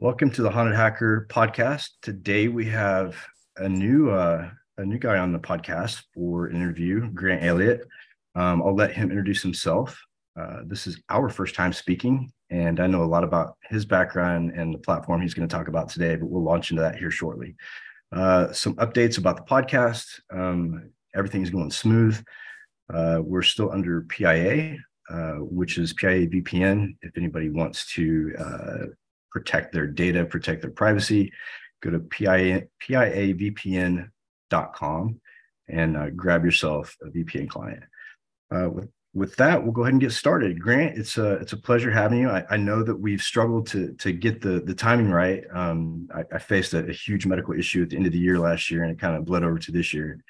Welcome to the Haunted Hacker podcast. Today we have a new uh, a new guy on the podcast for interview, Grant Elliott. Um, I'll let him introduce himself. Uh, this is our first time speaking, and I know a lot about his background and the platform he's going to talk about today, but we'll launch into that here shortly. Uh, some updates about the podcast. Um, everything is going smooth. Uh, we're still under PIA, uh, which is PIA VPN. If anybody wants to uh, protect their data, protect their privacy, go to PIA, piavpn.com and uh, grab yourself a VPN client. Uh, with with that, we'll go ahead and get started. Grant, it's a it's a pleasure having you. I, I know that we've struggled to to get the the timing right. Um, I, I, faced a, a, huge medical issue at the end of the year last year, and it kind of bled over to this year.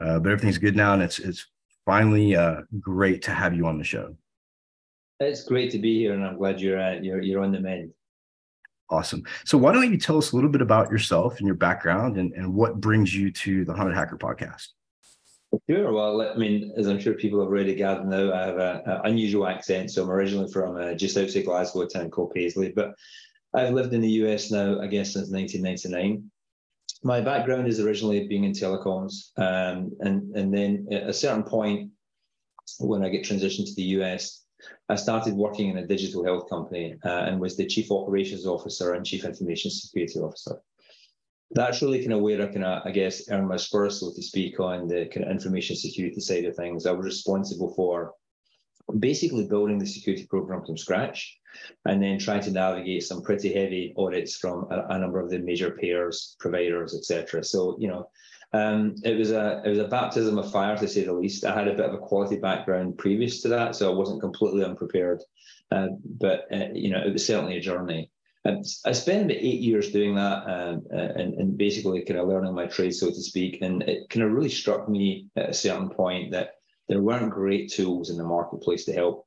Uh, but everything's good now, and it's it's finally uh, great to have you on the show. It's great to be here, and I'm glad you're uh, you're you're on the mend. Awesome. So why don't you tell us a little bit about yourself and your background and, and what brings you to the Haunted Hacker podcast? Sure. Well, I mean, as I'm sure people have already gathered now, I have an unusual accent. So I'm originally from uh, just outside Glasgow, a town called Paisley, but I've lived in the US now, I guess, since 1999. My background is originally being in telecoms. Um, and, and then at a certain point, when I get transitioned to the US, I started working in a digital health company uh, and was the chief operations officer and chief information security officer. That's really kind of where I kind of, I guess, earned my spurs, so to speak, on the kind of information security side of things. I was responsible for basically building the security program from scratch and then trying to navigate some pretty heavy audits from a, a number of the major payers, providers, etc. So, you know, um, it was a it was a baptism of fire to say the least. I had a bit of a quality background previous to that, so I wasn't completely unprepared. Uh, but uh, you know, it was certainly a journey. I spent eight years doing that um, uh, and, and basically kind of learning my trade, so to speak. And it kind of really struck me at a certain point that there weren't great tools in the marketplace to help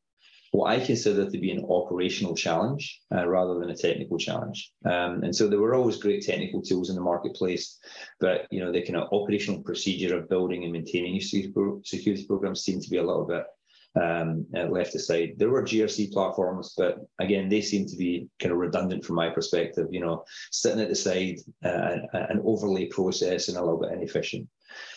what I consider to be an operational challenge uh, rather than a technical challenge. Um, and so there were always great technical tools in the marketplace, but you know the kind of operational procedure of building and maintaining security programs seemed to be a little bit um, uh, left aside. There were GRC platforms, but again, they seem to be kind of redundant from my perspective. You know, sitting at the side, uh, an overlay process, and a little bit inefficient.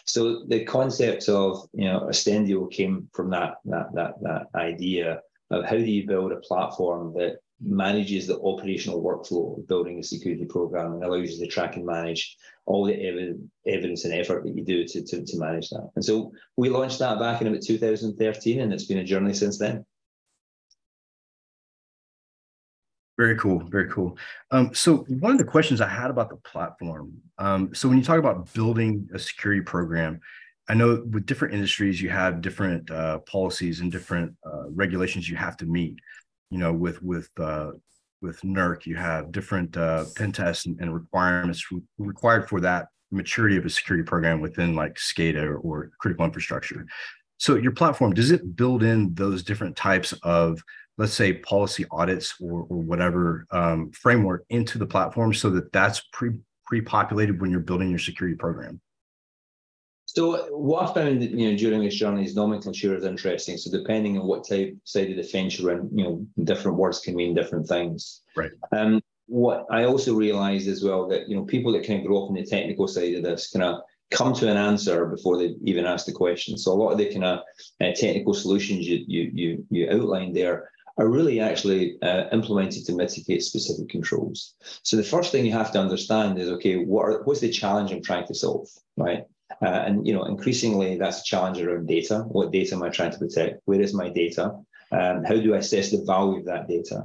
So the concept of you know Ostendio came from that that that that idea how do you build a platform that manages the operational workflow of building a security program and allows you to track and manage all the ev- evidence and effort that you do to, to, to manage that. And so we launched that back in about 2013, and it's been a journey since then. Very cool. Very cool. Um, so one of the questions I had about the platform. Um, so when you talk about building a security program, I know with different industries, you have different uh, policies and different uh, regulations you have to meet. You know, with with uh, with NERC, you have different uh, pen tests and, and requirements re- required for that maturity of a security program within like SCADA or, or critical infrastructure. So your platform does it build in those different types of let's say policy audits or, or whatever um, framework into the platform so that that's pre pre-populated when you're building your security program so what I found, you know, during this journey is nomenclature is interesting. So depending on what type side of the fence you're in, you know, different words can mean different things. Right. Um, what I also realized as well that you know people that kind of grow up on the technical side of this kind of come to an answer before they even ask the question. So a lot of the kind of uh, technical solutions you you you you outlined there are really actually uh, implemented to mitigate specific controls. So the first thing you have to understand is okay, what are, what's the challenge I'm trying to solve, right? Uh, and you know, increasingly that's a challenge around data. What data am I trying to protect? Where is my data? Um, how do I assess the value of that data?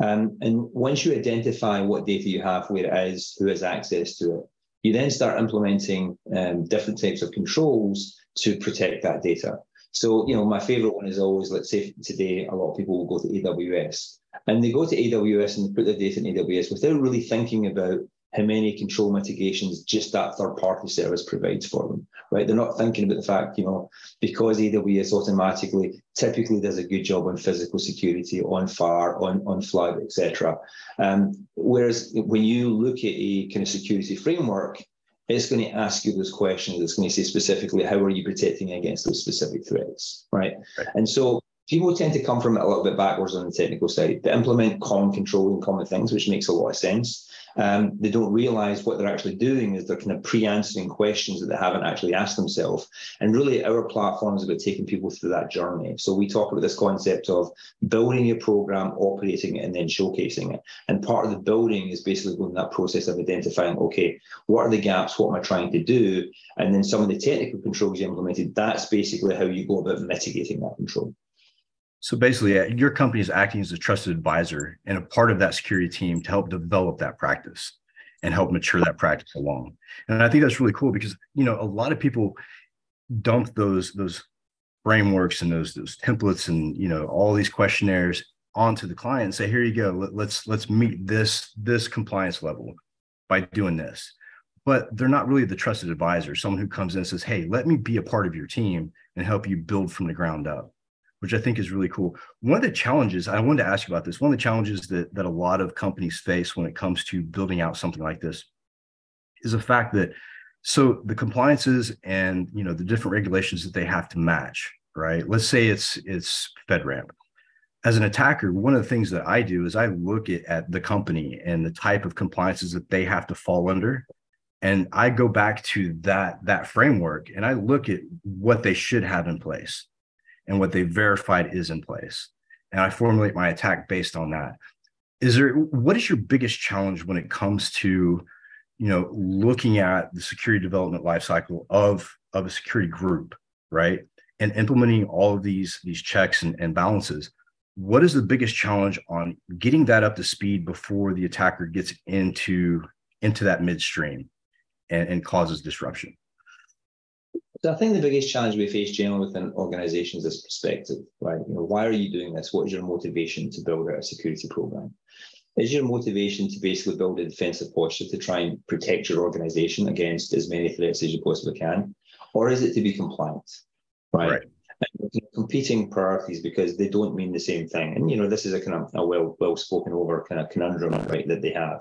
Um, and once you identify what data you have, where it is, who has access to it, you then start implementing um, different types of controls to protect that data. So, you know, my favorite one is always, let's say today, a lot of people will go to AWS and they go to AWS and put their data in AWS without really thinking about how many control mitigations just that third party service provides for them, right? They're not thinking about the fact, you know, because AWS automatically typically does a good job on physical security, on fire, on, on flood, etc. Um, whereas when you look at a kind of security framework, it's going to ask you those questions. It's going to say specifically, how are you protecting against those specific threats, right? right. And so people tend to come from it a little bit backwards on the technical side. They implement common control and common things, which makes a lot of sense um, they don't realize what they're actually doing is they're kind of pre-answering questions that they haven't actually asked themselves. And really, our platform is about taking people through that journey. So we talk about this concept of building your program, operating it, and then showcasing it. And part of the building is basically going that process of identifying, okay, what are the gaps? What am I trying to do? And then some of the technical controls you implemented, that's basically how you go about mitigating that control. So basically, your company is acting as a trusted advisor and a part of that security team to help develop that practice and help mature that practice along. And I think that's really cool because you know a lot of people dump those those frameworks and those those templates and you know all these questionnaires onto the client and say, here you go, Let, let's let's meet this this compliance level by doing this. But they're not really the trusted advisor, someone who comes in and says, hey, let me be a part of your team and help you build from the ground up which I think is really cool. One of the challenges I wanted to ask you about this. One of the challenges that that a lot of companies face when it comes to building out something like this is the fact that so the compliances and you know the different regulations that they have to match, right? Let's say it's it's FedRAMP. As an attacker, one of the things that I do is I look at, at the company and the type of compliances that they have to fall under and i go back to that that framework and i look at what they should have in place and what they verified is in place. And I formulate my attack based on that. Is there what is your biggest challenge when it comes to, you know, looking at the security development lifecycle of of a security group, right? And implementing all of these these checks and, and balances. What is the biggest challenge on getting that up to speed before the attacker gets into into that midstream and, and causes disruption? So I think the biggest challenge we face generally within organizations is perspective, right? You know, why are you doing this? What is your motivation to build out a security program? Is your motivation to basically build a defensive posture to try and protect your organization against as many threats as you possibly can? Or is it to be compliant? Right. right. competing priorities because they don't mean the same thing. And you know, this is a kind of a well well spoken over kind of conundrum, right, that they have.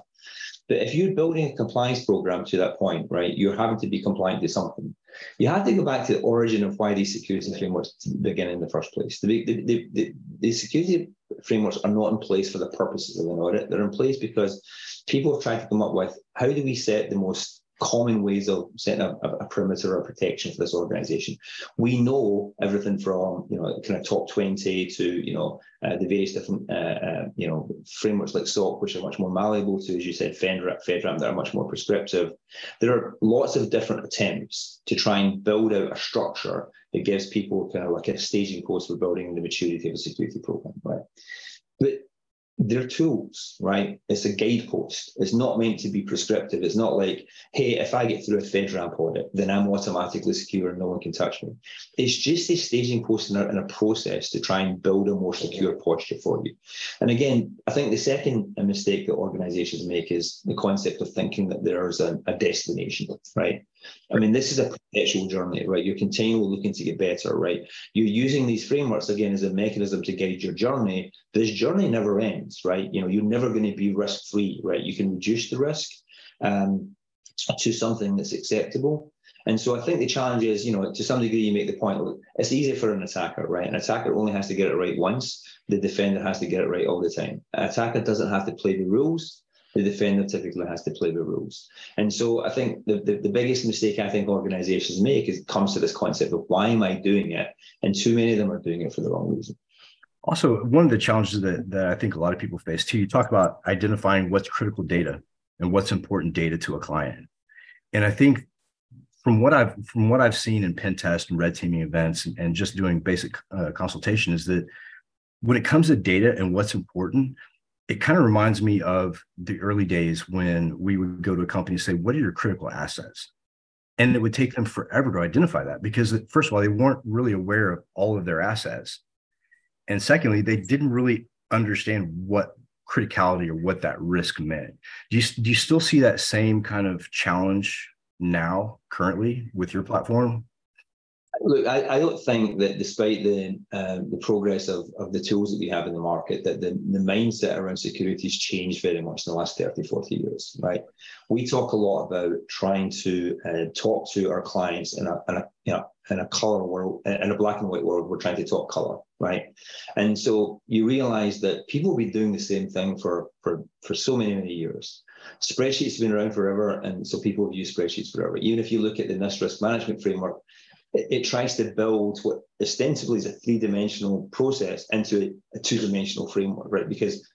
But if you're building a compliance program to that point, right, you're having to be compliant to something. You have to go back to the origin of why these security frameworks begin in the first place. The, the, the, the, security frameworks are not in place for the purposes of an audit. They're in place because people have tried to come up with how do we set the most common ways of setting a, a, perimeter or protection for this organization. We know everything from you know kind of top 20 to you know uh, the various different uh, uh, you know frameworks like SOC, which are much more malleable to, as you said, FedRAMP, FedRAMP that are much more prescriptive. There are lots of different attempts to try and build out a structure that gives people kind of like a staging post for building the maturity of a security program, right? But they're tools, right? It's a guidepost. It's not meant to be prescriptive. It's not like, hey, if I get through a FedRAMP audit, then I'm automatically secure and no one can touch me. It's just a staging post in a, in a process to try and build a more secure posture for you. And again, I think the second mistake that organizations make is the concept of thinking that there's a, a destination, right? I mean, this is a perpetual journey, right? You're continually looking to get better, right? You're using these frameworks again as a mechanism to guide your journey. This journey never ends, right? You know, you're never going to be risk free, right? You can reduce the risk um, to something that's acceptable. And so I think the challenge is, you know, to some degree, you make the point, it's easy for an attacker, right? An attacker only has to get it right once. The defender has to get it right all the time. An attacker doesn't have to play the rules the defender typically has to play the rules. And so I think the, the, the, biggest mistake I think organizations make is comes to this concept of why am I doing it? And too many of them are doing it for the wrong reason. Also, one of the challenges that, that I think a lot of people face too, you talk about identifying what's critical data and what's important data to a client. And I think from what I've from what I've seen in pen test and red teaming events and, and just doing basic uh, consultation is that when it comes to data and what's important, it kind of reminds me of the early days when we would go to a company and say, What are your critical assets? And it would take them forever to identify that because, first of all, they weren't really aware of all of their assets. And secondly, they didn't really understand what criticality or what that risk meant. Do you, do you still see that same kind of challenge now, currently, with your platform? Look, I, I, don't think that despite the uh, the progress of, of the tools that we have in the market, that the, the mindset around security has changed very much in the last 30, 40 years, right? We talk a lot about trying to uh, talk to our clients in a, in a, you know, in a color world, in a black and white world, we're trying to talk color, right? And so you realize that people have been doing the same thing for, for, for so many, many years. Spreadsheets have been around forever, and so people have used spreadsheets forever. Even if you look at the NIST risk management framework, it, it tries to build what ostensibly is a three-dimensional process into a, a two-dimensional framework, right? Because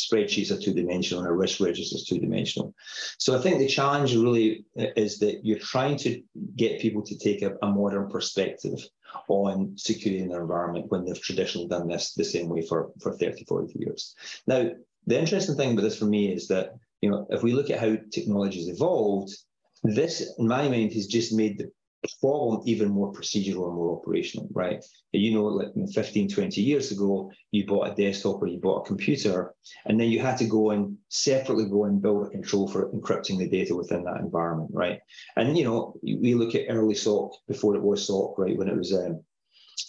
spreadsheets are two-dimensional and a risk register is two-dimensional. So I think the challenge really is that you're trying to get people to take a, a modern perspective on security in their environment when they've traditionally done this the same way for, for 30, 40 years. Now, the interesting thing about this for me is that, you know, if we look at how technology has evolved, this, in my mind, has just made the problem even more procedural and more operational, right? You know, like 15, 20 years ago, you bought a desktop or you bought a computer, and then you had to go and separately go and build a control for encrypting the data within that environment, right? And, you know, we look at early SOC before it was SOC, right? When it was um,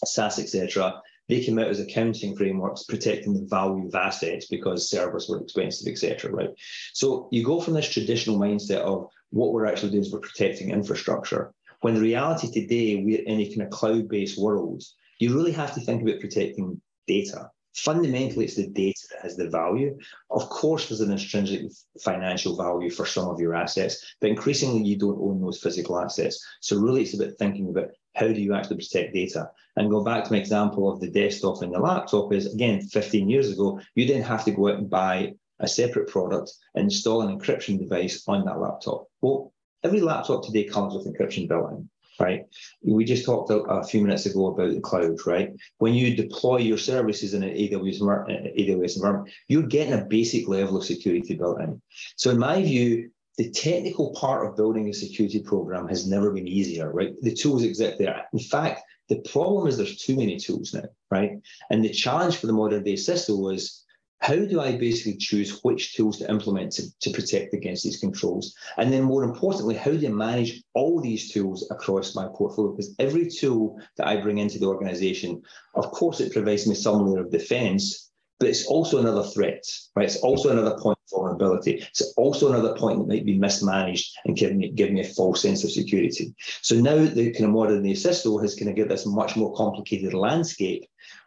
SAS, etc. They came out as accounting frameworks protecting the value of assets because servers were expensive, etc. Right. So you go from this traditional mindset of what we're actually doing is we're protecting infrastructure when the reality today, we're in a kind of cloud based world, you really have to think about protecting data. Fundamentally, it's the data that has the value. Of course, there's an intrinsic financial value for some of your assets, but increasingly, you don't own those physical assets. So, really, it's about thinking about how do you actually protect data? And go back to my example of the desktop and the laptop is again, 15 years ago, you didn't have to go out and buy a separate product install an encryption device on that laptop. Well, every laptop today comes with encryption built in, right? We just talked a, a, few minutes ago about the cloud, right? When you deploy your services in an AWS, AWS environment, you're getting a basic level of security built in. So, in my view, the technical part of building a security program has never been easier, right? The tools exist there. In fact, the problem is there's too many tools now, right? And the challenge for the modern day CISO was how do I basically choose which tools to implement to, to protect against these controls? And then more importantly, how do I manage all these tools across my portfolio? Because every tool that I bring into the organization, of course, it provides me some layer of defense, but it's also another threat, right? It's also another point of vulnerability. It's also another point that might be mismanaged and giving me, giving me a false sense of security. So now the kind of modern day CISO has kind of given this much more complicated landscape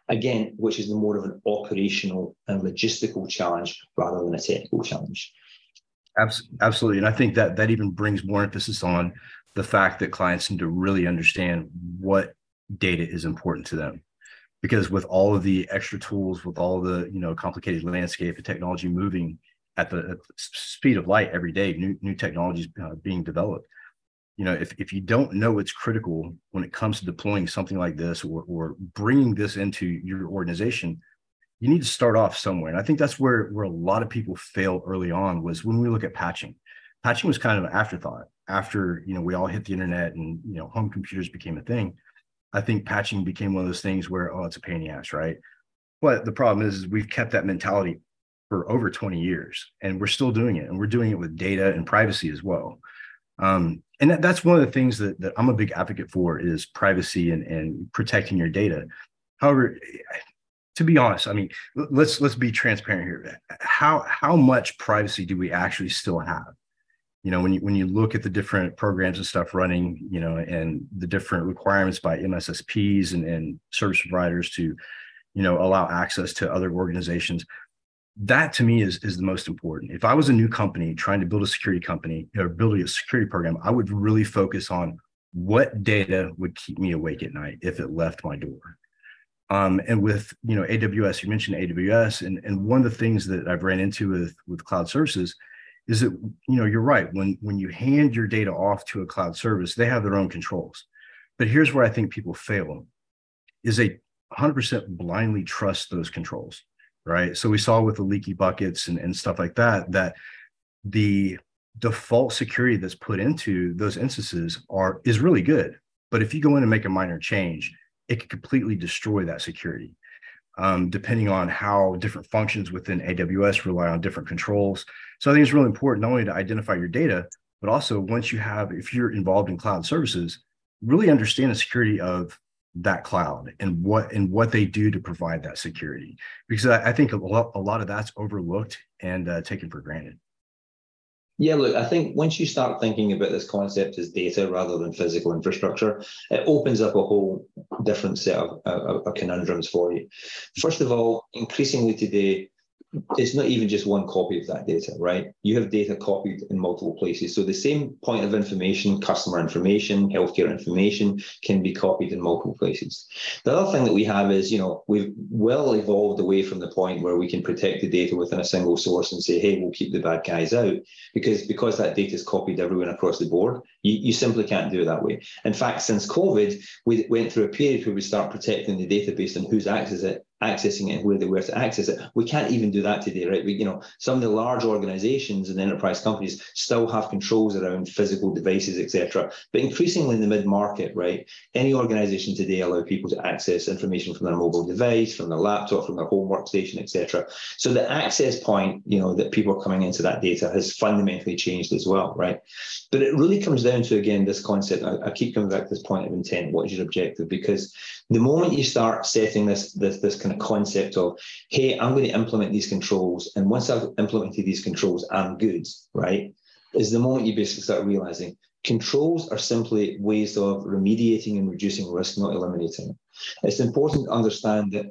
again, which is more of an operational and logistical challenge rather than a technical challenge. Absolutely. And I think that that even brings more emphasis on the fact that clients need to really understand what data is important to them. Because with all of the extra tools, with all the you know complicated landscape and technology moving at the, at the speed of light every day, new new technologies uh, being developed, you know if, if you don't know what's critical when it comes to deploying something like this or, or bringing this into your organization you need to start off somewhere. And i think that's where where a lot of people fail early on was when we look at patching. Patching was kind of an afterthought. After you know we all hit the internet and you know home computers became a thing i think patching became one of those things where oh it's a pain in the ass right but the problem is, is we've kept that mentality for over 20 years and we're still doing it and we're doing it with data and privacy as well um, and that, that's one of the things that, that I'm a big advocate for is privacy and, and protecting your data. However, to be honest, I mean, let's let's be transparent here. How how much privacy do we actually still have? You know, when you when you look at the different programs and stuff running, you know, and the different requirements by MSSPs and, and service providers to, you know, allow access to other organizations, that to me is is the most important. If I was a new company trying to build a security company or building a security program, I would really focus on what data would keep me awake at night if it left my door. Um, and with you know AWS, you mentioned AWS, and and one of the things that I've ran into with with cloud services is that you know you're right when when you hand your data off to a cloud service, they have their own controls. But here's where I think people fail: is they 100% blindly trust those controls right? So we saw with the leaky buckets and, and stuff like that, that the default security that's put into those instances are is really good. But if you go in and make a minor change, it could completely destroy that security. Um, depending on how different functions within AWS rely on different controls. So I think it's really important not only to identify your data, but also once you have, if you're involved in cloud services, really understand the security of that cloud and what and what they do to provide that security because i, I think a lot, a lot of that's overlooked and uh, taken for granted Yeah, look, I think once you start thinking about this concept as data rather than physical infrastructure, it opens up a whole different set of, of, of conundrums for you. First of all, increasingly today, it's not even just one copy of that data, right? You have data copied in multiple places. So the same point of information, customer information, healthcare information can be copied in multiple places. The other thing that we have is, you know, we've well evolved away from the point where we can protect the data within a single source and say, hey, we'll keep the bad guys out. Because because that data is copied everywhere across the board, you, you simply can't do it that way. In fact, since COVID, we went through a period where we start protecting the data based on who's access it, accessing it and where they were to access it. We can't even do that today, right? We, you know, some of the large organizations and enterprise companies still have controls around physical devices, etc. But increasingly in the mid-market, right, any organization today allow people to access information from their mobile device, from their laptop, from their home workstation, etc. So the access point, you know, that people are coming into that data has fundamentally changed as well, right? But it really comes down to again this concept. I, I keep coming back to this point of intent. What is your objective? Because the moment you start setting this this this kind of concept of, hey, I'm going to implement these controls, and once I've implemented these controls, I'm good, right? Is the moment you basically start realizing controls are simply ways of remediating and reducing risk, not eliminating. It's important to understand that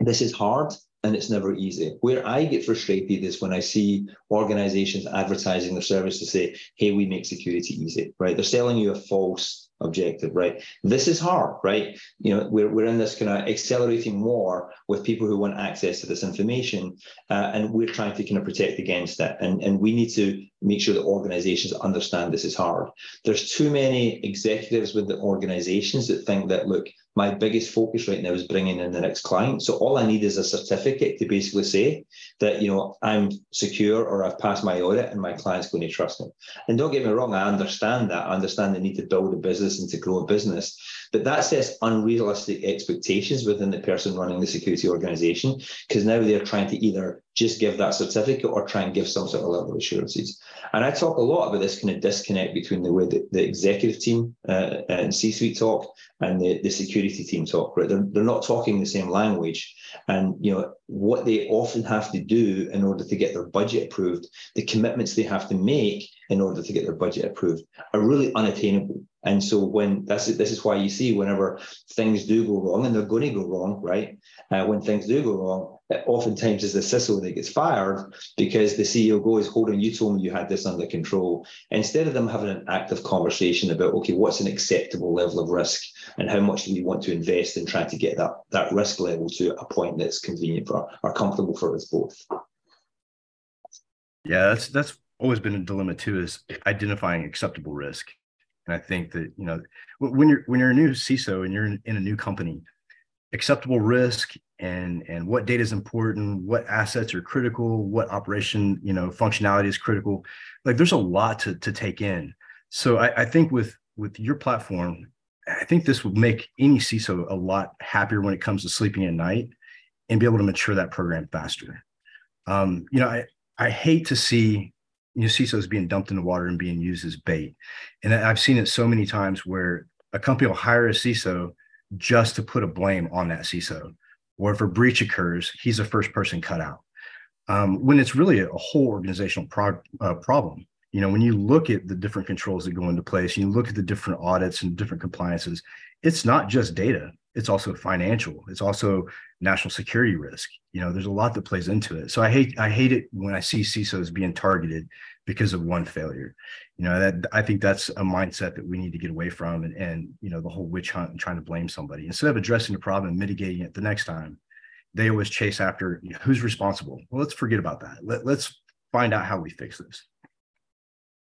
this is hard and it's never easy. Where I get frustrated is when I see organizations advertising their service to say, hey, we make security easy, right? They're selling you a false objective, right? This is hard, right? You know, we're, we're in this kind of accelerating war with people who want access to this information, uh, and we're trying to kind of protect against that. And, and we need to make sure that organizations understand this is hard. There's too many executives with the organizations that think that, look, my biggest focus right now is bringing in the next client. So all I need is a certificate to basically say that, you know, I'm secure or I've passed my audit and my client's going to trust me. And don't get me wrong, I understand that. I understand the need to build a business and to grow a business. But that sets unrealistic expectations within the person running the security organization because now they're trying to either just give that certificate or try and give some sort of level of assurances. And I talk a lot about this kind of disconnect between the way that the executive team uh, and C-suite talk and the, the security team talk, right? They're, they're not talking the same language. And, you know, what they often have to do in order to get their budget approved, the commitments they have to make in order to get their budget approved are really unattainable. And so when that's this is why you see whenever things do go wrong, and they're going to go wrong, right? Uh, when things do go wrong, oftentimes is the CISO that gets fired because the CEO goes, hold on, you told me you had this under control. Instead of them having an active conversation about, okay, what's an acceptable level of risk and how much do we want to invest in trying to get that, that risk level to a point that's convenient for or comfortable for us both. Yeah, that's that's always been a dilemma too, is identifying acceptable risk. And I think that, you know, when you're when you're a new CISO and you're in, in a new company, acceptable risk and and what data is important what assets are critical what operation you know functionality is critical like there's a lot to, to take in so I, I think with with your platform i think this would make any ciso a lot happier when it comes to sleeping at night and be able to mature that program faster um, you know i i hate to see you know cisos being dumped in the water and being used as bait and i've seen it so many times where a company will hire a ciso just to put a blame on that CISO. Or if a breach occurs, he's the first person cut out. Um, when it's really a, a whole organizational prog- uh, problem. You know, when you look at the different controls that go into place, you look at the different audits and different compliances, it's not just data, it's also financial, it's also national security risk. You know, there's a lot that plays into it. So I hate I hate it when I see CISOs being targeted because of one failure. You know that i think that's a mindset that we need to get away from and, and you know the whole witch hunt and trying to blame somebody. Instead of addressing the problem and mitigating it the next time they always chase after you know, who's responsible. Well let's forget about that. Let, let's find out how we fix this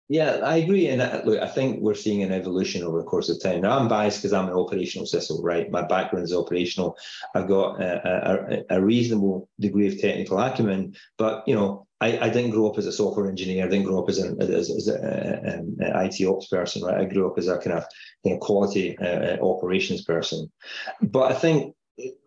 yeah, I agree. And uh, look, I think we're seeing an evolution over the course of time. Now, I'm biased because I'm an operational CISO, right? My background is operational. I've got a, a, a, reasonable degree of technical acumen, but you know, I, I didn't grow up as a software engineer. I didn't grow up as an as, as IT ops person, right? I grew up as a kind of you know, quality uh, operations person. But I think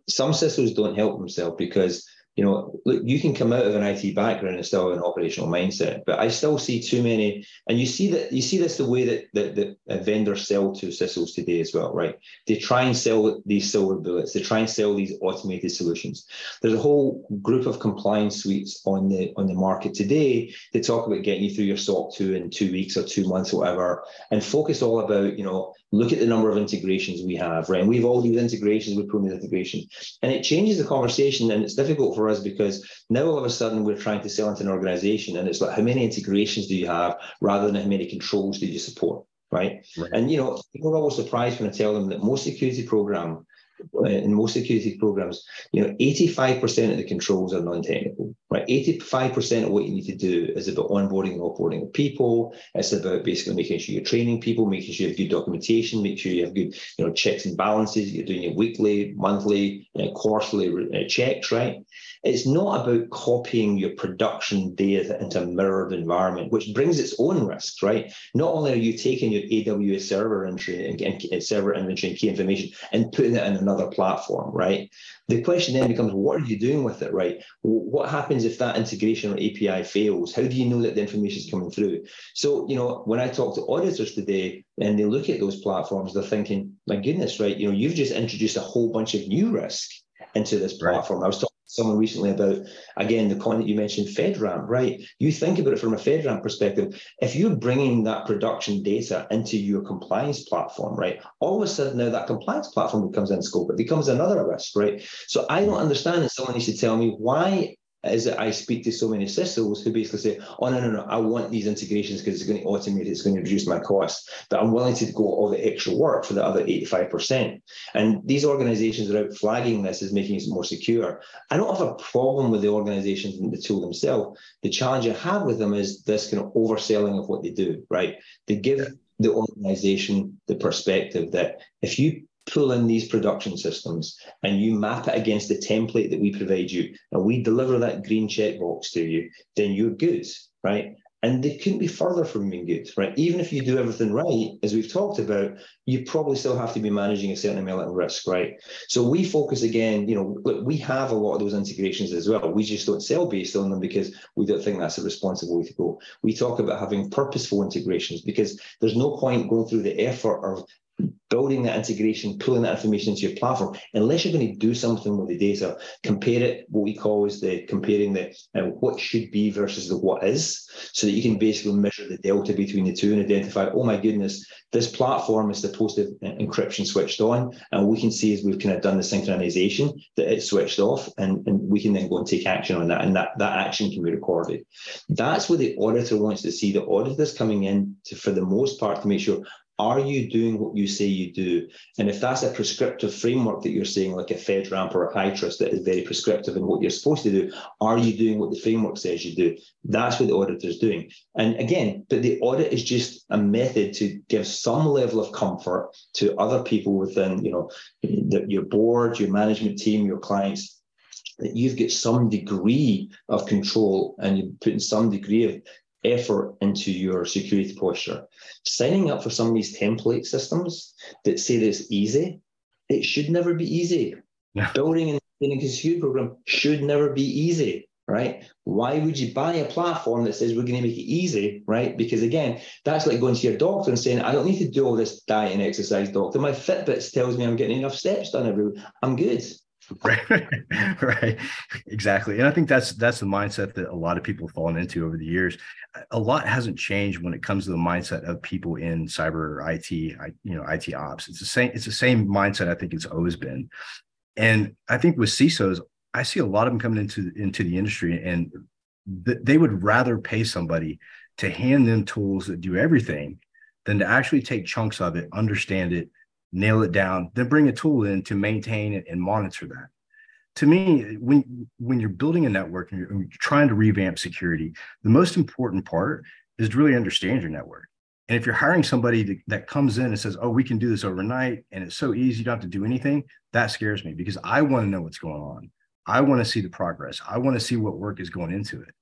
some CISOs don't help themselves because you know, look, you can come out of an IT background and still have an operational mindset, but I still see too many, and you see that you see this the way that that, that vendors sell to CISOs today as well, right? They try and sell these silver bullets, they try and sell these automated solutions. There's a whole group of compliance suites on the on the market today that talk about getting you through your SOC 2 in two weeks or two months, or whatever, and focus all about, you know, look at the number of integrations we have, right? And we've all these integrations, we've proven integrations. And it changes the conversation and it's difficult for us because now all of a sudden we're trying to sell into an organization and it's like, how many integrations do you have rather than how many controls do you support? Right? right. And you know, people are always surprised when I tell them that most security program in most security programs, you know, 85% of the controls are non-technical, right? 85% of what you need to do is about onboarding and offboarding of people. It's about basically making sure you're training people, making sure you have good documentation, make sure you have good, you know, checks and balances. You're doing your weekly, monthly, uh, quarterly uh, checks, right? It's not about copying your production data into a mirrored environment, which brings its own risks, right? Not only are you taking your AWS server entry and, and server inventory and key information and putting it in another platform, right? The question then becomes, what are you doing with it, right? What happens if that integration or API fails? How do you know that the information is coming through? So, you know, when I talk to auditors today and they look at those platforms, they're thinking, my goodness, right? You know, you've just introduced a whole bunch of new risk into this platform. Right. I was talking someone recently about again the comment you mentioned FedRAMP, right? You think about it from a FedRAMP perspective. If you're bringing that production data into your compliance platform, right? All of a sudden now that compliance platform becomes in scope. It becomes another risk, right? So I don't understand. And someone needs to tell me why is that I speak to so many CISOs who basically say, oh, no, no, no, I want these integrations because it's going to automate it's going to reduce my cost, but I'm willing to go all the extra work for the other 85%. And these organizations are out flagging this as making it more secure. I don't have a problem with the organizations and the tool themselves. The challenge I have with them is this kind of overselling of what they do, right? They give the organization the perspective that if you pull in these production systems and you map it against the template that we provide you and we deliver that green checkbox to you, then you're good, right? And they couldn't be further from being good, right? Even if you do everything right, as we've talked about, you probably still have to be managing a certain amount of risk, right? So we focus again, you know, look, we have a lot of those integrations as well. We just don't sell based on them because we don't think that's a responsible way to go. We talk about having purposeful integrations because there's no point going through the effort of building that integration, pulling that information into your platform, unless you're going to do something with the data, compare it, what we call is the comparing the uh, what should be versus the what is, so that you can basically measure the delta between the two and identify, oh my goodness, this platform is supposed to uh, encryption switched on, and we can see as we've kind of done the synchronization that it's switched off, and, and we can then go and take action on that, and that, that action can be recorded. That's what the auditor wants to see. The auditor's coming in to, for the most part, to make sure are you doing what you say you do? And if that's a prescriptive framework that you're saying, like a FedRAMP or a HITRUST that is very prescriptive in what you're supposed to do, are you doing what the framework says you do? That's what the auditor is doing. And again, but the audit is just a method to give some level of comfort to other people within, you know, the, your board, your management team, your clients, that you've got some degree of control and you put in some degree of effort into your security posture. Signing up for some of these template systems that say that it's easy, it should never be easy. Yeah. Building and maintaining a security program should never be easy, right? Why would you buy a platform that says we're going to make it easy, right? Because again, that's like going to your doctor and saying, I don't need to do all this diet and exercise, doctor. My Fitbit tells me I'm getting enough steps done every week. I'm good right right. Exactly and i think that's that's the mindset that a lot of people have fallen into over the years. A lot hasn't changed when it comes to the mindset of people in cyber it you know it ops. It's the same it's the same mindset i think it's always been. And i think with cisos i see a lot of them coming into into the industry and th- they would rather pay somebody to hand them tools that do everything than to actually take chunks of it understand it nail it down, then bring a tool in to maintain it and monitor that. To me, when when you're building a network and you're, and you're trying to revamp security, the most important part is to really understand your network. And if you're hiring somebody that comes in and says, "Oh, we can do this overnight," and it's so easy, you don't have to do anything, that scares me because I want to know what's going on. I want to see the progress. I want to see what work is going into it.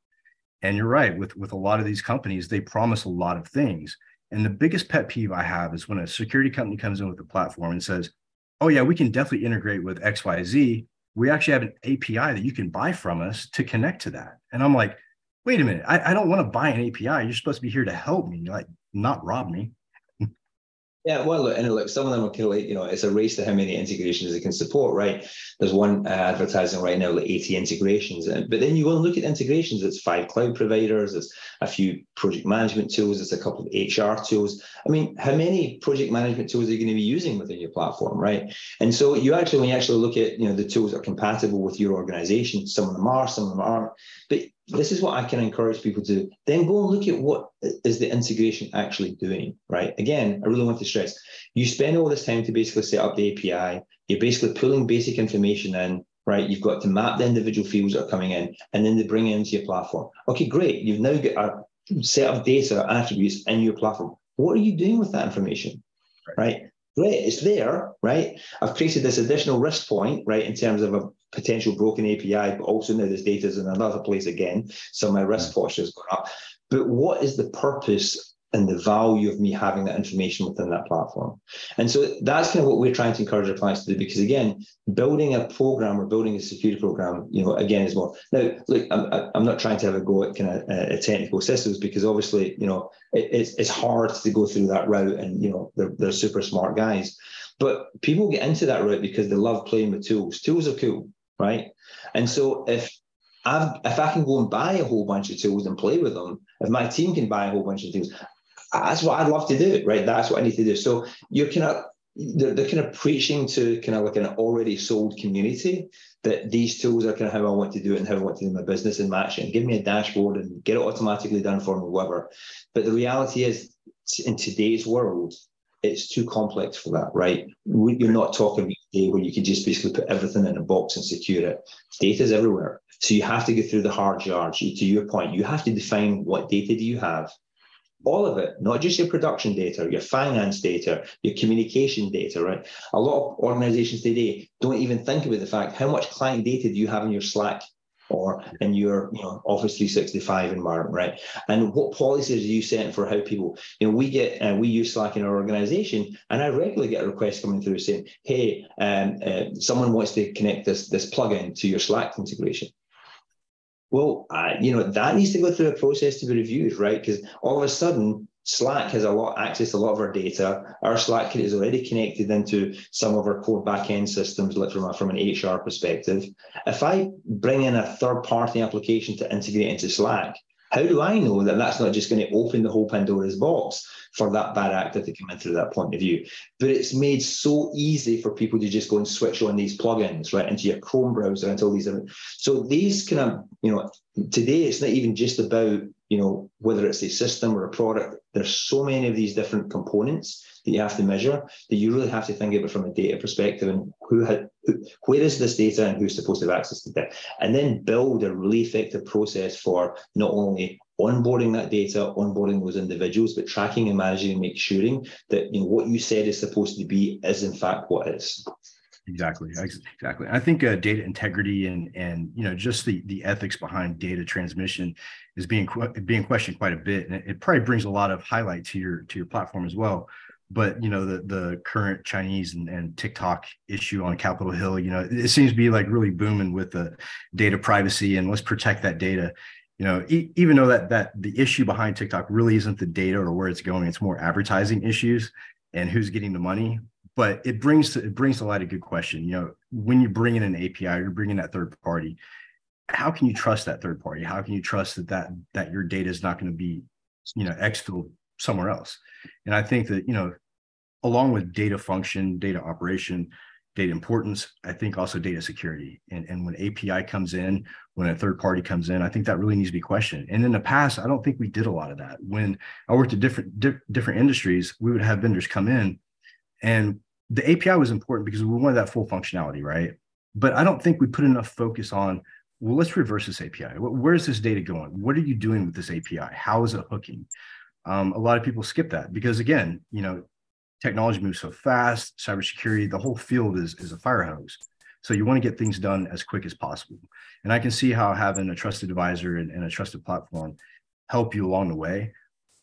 And you're right with with a lot of these companies, they promise a lot of things, and the biggest pet peeve I have is when a security company comes in with a platform and says, "Oh yeah, we can definitely integrate with XYZ," we actually have an API that you can buy from us to connect to that. And I'm like, wait a minute, I, I don't want to buy an API. You're supposed to be here to help me, like not rob me. Yeah, well, look, and look, some of them are like, you know, it's a race to how many integrations they can support, right? There's one uh, advertising right now, like 80 integrations. But then you go and look at integrations, it's five cloud providers, it's a few project management tools, it's a couple of HR tools. I mean, how many project management tools are you going to be using within your platform, right? And so you actually, when you actually look at, you know, the tools that are compatible with your organization, some of them are, some of them aren't. But this is what I can encourage people to do. then go and look at what is the integration actually doing, right? Again, I really want to stress you spend all this time to basically set up the API, you're basically pulling basic information in, right? You've got to map the individual fields that are coming in and then they bring it into your platform. Okay, great. You've now got a set of data attributes in your platform. What are you doing with that information, right? right? Great, it's there, right? I've created this additional risk point, right, in terms of a potential broken API, but also now this data is in another place again. So my risk posture has gone up. But what is the purpose and the value of me having that information within that platform. And so that's kind of what we're trying to encourage our clients to do. Because again, building a program or building a security program, you know, again is more. Now, look, I'm, I'm not trying to have a go at kind of uh, technical systems because obviously, you know, it, it's it's hard to go through that route, and you know, they're they're super smart guys. But people get into that route because they love playing with tools. Tools are cool right? And so if I've, if I can go and buy a whole bunch of tools and play with them, if my team can buy a whole bunch of tools, that's what I'd love to do, right? That's what I need to do. So you're kind of they're, they're kind of preaching to kind of like an already sold community that these tools are kind of how I want to do it and how I want to do my business and match it and give me a dashboard and get it automatically done for me, whatever. But the reality is, in today's world, it's too complex for that, right? You're not talking where you can just basically put everything in a box and secure it. Data is everywhere. So you have to go through the hard yards. To your point, you have to define what data do you have. All of it, not just your production data, your finance data, your communication data, right? A lot of organizations today don't even think about the fact how much client data do you have in your Slack or in your you know Office 365 environment, right? And what policies are you setting for how people, you know, we get uh, we use Slack in our organization, and I regularly get a request coming through saying, "Hey, um, uh, someone wants to connect this this plugin to your Slack integration." Well, uh, you know that needs to go through a process to be reviewed, right? Because all of a sudden Slack has a lot access to a lot of our data. Our Slack is already connected into some of our core backend systems, like from, a, from an HR perspective. If I bring in a third-party application to integrate into Slack, how do I know that that's not just going to open the whole Pandora's box for that bad actor to come in through that point of view? But it's made so easy for people to just go and switch on these plugins, right, into your Chrome browser, into all these. So these kind of, you know, today it's not even just about you know, whether it's a system or a product, there's so many of these different components that you have to measure that you really have to think about from a data perspective and who had, who, where is this data and who's supposed to have access to it, and then build a really effective process for not only onboarding that data, onboarding those individuals, but tracking and managing and making sure that you know what you said is supposed to be is in fact what is. Exactly, exactly. I think uh, data integrity and and you know just the the ethics behind data transmission is being being questioned quite a bit, and it, it probably brings a lot of highlight to your to your platform as well. But you know the the current Chinese and, and TikTok issue on Capitol Hill, you know it seems to be like really booming with the data privacy and let's protect that data. You know, e- even though that that the issue behind TikTok really isn't the data or where it's going, it's more advertising issues and who's getting the money but it brings to, it brings a lot of good question. You know, when you bring in an API, you're bringing that third party. How can you trust that third party? How can you trust that that that your data is not going to be, you know, exfilled somewhere else? And I think that you know, along with data function, data operation, data importance, I think also data security. And and when API comes in, when a third party comes in, I think that really needs to be questioned. And in the past, I don't think we did a lot of that. When I worked at different di- different industries, we would have vendors come in and the API was important because we wanted that full functionality, right? But I don't think we put enough focus on, well, let's reverse this API. Where's this data going? What are you doing with this API? How is it hooking? Um, a lot of people skip that because, again, you know, technology moves so fast, cybersecurity, the whole field is, is a fire hose. So you want to get things done as quick as possible. And I can see how having a trusted advisor and, and a trusted platform help you along the way.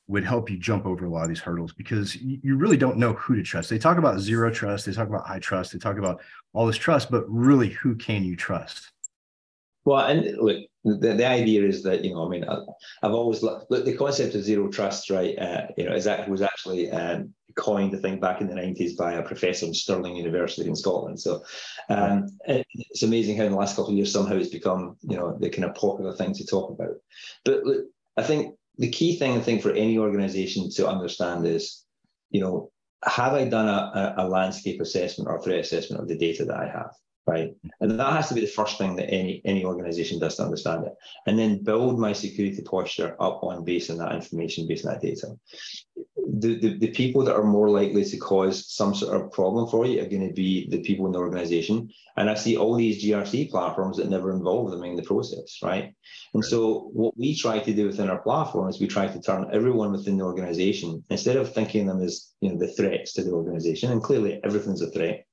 Would help you jump over a lot of these hurdles because you, really don't know who to trust. They talk about zero trust, they talk about high trust, they talk about all this trust, but really, who can you trust? Well, and look, the, the idea is that you know, I mean, I, have always look the concept of zero trust, right? Uh, you know, is that was actually um, coined, I think, back in the nineties by a professor in Stirling University in Scotland. So um, it's amazing how in the last couple of years somehow it's become, you know, the kind of popular thing to talk about. But look, I think the key thing I think for any organization to understand is, you know, have I done a, a, landscape assessment or threat assessment of the data that I have? Right. And that has to be the first thing that any any organization does to understand it. And then build my security posture up on based on that information, based on that data the, the, the, people that are more likely to cause some sort of problem for you are going to be the people in the organization. And I see all these GRC platforms that never involve them in the process, right? And right. so what we try to do within our platform is we try to turn everyone within the organization, instead of thinking them as you know the threats to the organization, and clearly everything's a threat,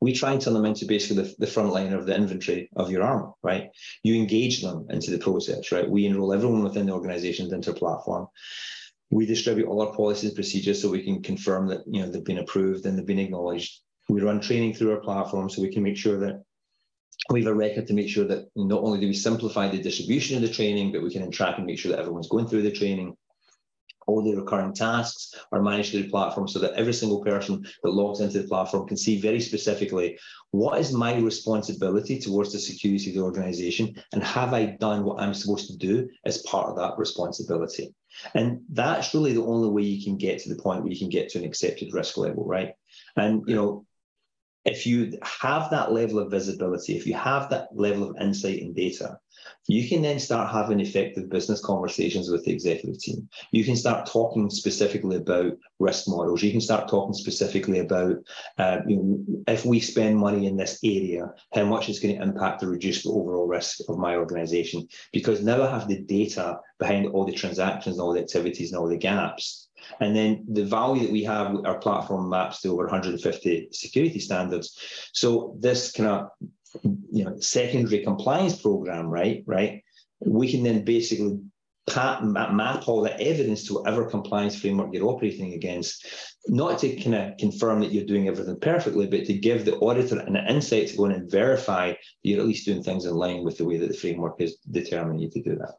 we try and turn them into basically the, the front line of the inventory of your armor, right? You engage them into the process, right? We enroll everyone within the organization into a platform we distribute all our policies and procedures so we can confirm that you know they've been approved and they've been acknowledged. We run training through our platform so we can make sure that we have a record to make sure that not only do we simplify the distribution of the training, but we can track and make sure that everyone's going through the training all the recurring tasks are managed through the platform so that every single person that logs into the platform can see very specifically what is my responsibility towards the security of the organization and have I done what I'm supposed to do as part of that responsibility. And that's really the only way you can get to the point where you can get to an accepted risk level, right? And you know, if you have that level of visibility, if you have that level of insight and data, you can then start having effective business conversations with the executive team. You can start talking specifically about risk models. You can start talking specifically about, uh, you know, if we spend money in this area, how much it's going to impact or reduce the overall risk of my organization. Because now I have the data behind all the transactions, all the activities, and all the gaps. And then the value that we have, our platform maps to over 150 security standards. So this kind of you know secondary compliance program, right? Right. We can then basically map all the evidence to whatever compliance framework you're operating against, not to kind of confirm that you're doing everything perfectly, but to give the auditor an insight to go in and verify you're at least doing things in line with the way that the framework is determining you to do that.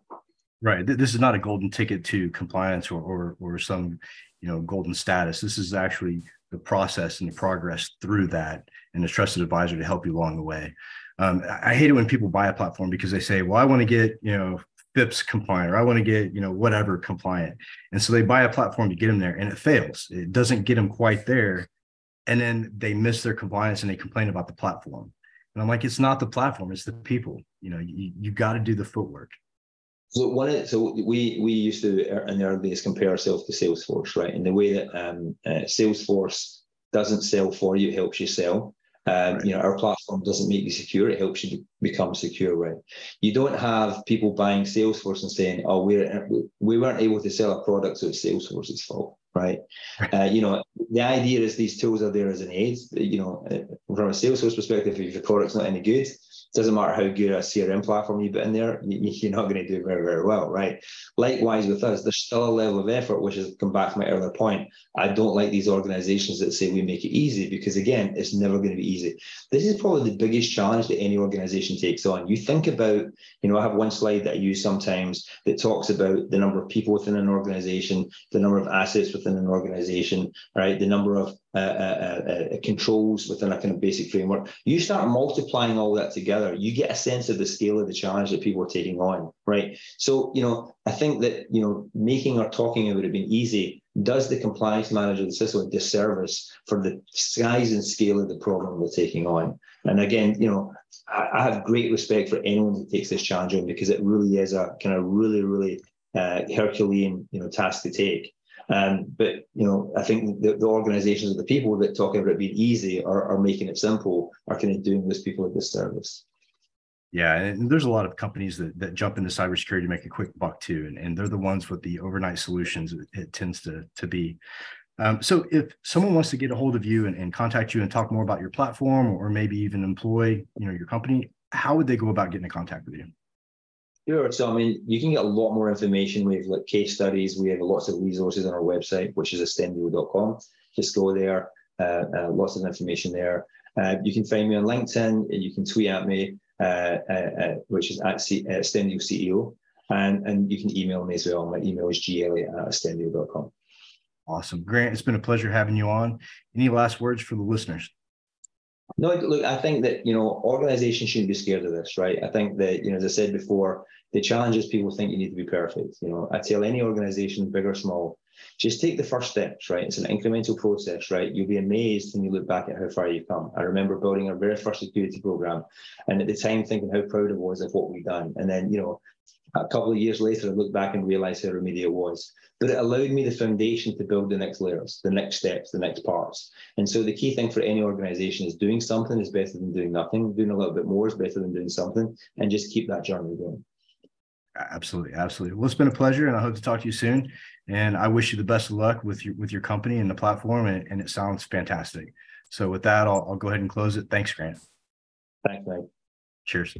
Right. This is not a golden ticket to compliance or, or, or some, you know, golden status. This is actually the process and the progress through that and a trusted advisor to help you along the way. Um, I hate it when people buy a platform because they say, well, I want to get, you know, FIPS compliant or I want to get, you know, whatever compliant. And so they buy a platform to get them there and it fails. It doesn't get them quite there. And then they miss their compliance and they complain about the platform. And I'm like, it's not the platform, it's the people. You know, you, you got to do the footwork. So one, of, so we we used to in the early days compare ourselves to Salesforce, right? And the way that um, uh, Salesforce doesn't sell for you, it helps you sell. Um, right. You know, our platform doesn't make you secure; it helps you become secure. Right? You don't have people buying Salesforce and saying, "Oh, we're we weren't able to sell a product, so it's Salesforce's fault." Right? Uh, you know, the idea is these tools are there as an aid. You know, uh, from a Salesforce perspective, if your product's not any good, doesn't matter how good a CRM platform you put in there, you're not going to do very, very well, right? Likewise with us, there's still a level of effort, which has come back to my earlier point. I don't like these organizations that say we make it easy because again, it's never going to be easy. This is probably the biggest challenge that any organization takes on. You think about, you know, I have one slide that I use sometimes that talks about the number of people within an organization, the number of assets within an organization, right? The number of uh, uh, uh, controls within a kind of basic framework. You start multiplying all that together, you get a sense of the scale of the challenge that people are taking on, right? So, you know, I think that, you know, making or talking it would have been easy does the compliance manager of the system a disservice for the size and scale of the problem they're taking on. And again, you know, I, I have great respect for anyone who takes this challenge on because it really is a kind of really, really uh, Herculean, you know, task to take. Um, but you know, I think the, the organizations or the people that talk about it being easy or, are making it simple are kind of doing those people a disservice. Yeah, and there's a lot of companies that, that jump into cybersecurity to make a quick buck too, and, and they're the ones with the overnight solutions. It, it tends to to be. Um, so if someone wants to get a hold of you and, and contact you and talk more about your platform, or maybe even employ you know your company, how would they go about getting in contact with you? Sure. So, I mean, you can get a lot more information. We have like case studies. We have lots of resources on our website, which is ostendio.com. Just go there. Uh, uh, lots of information there. Uh, you can find me on LinkedIn. You can tweet at me, uh, uh, uh, which is at C- CEO. And, and you can email me as well. My email is gelliot at ostendio.com. Awesome. Grant, it's been a pleasure having you on. Any last words for the listeners? No, look, I think that, you know, organizations shouldn't be scared of this, right? I think that, you know, as I said before, the challenge is people think you need to be perfect. You know, I tell any organization, big or small, just take the first steps, right? It's an incremental process, right? You'll be amazed when you look back at how far you've come. I remember building our very first security program and at the time thinking how proud I was of what we've done. And then, you know, a couple of years later, I look back and realize how remedial was. But it allowed me the foundation to build the next layers, the next steps, the next parts. And so the key thing for any organization is doing something is better than doing nothing. Doing a little bit more is better than doing something, and just keep that journey going. Absolutely, absolutely. Well, it's been a pleasure, and I hope to talk to you soon. And I wish you the best of luck with your with your company and the platform. And, and it sounds fantastic. So with that, I'll, I'll go ahead and close it. Thanks, Grant. Thanks, Mike. Cheers.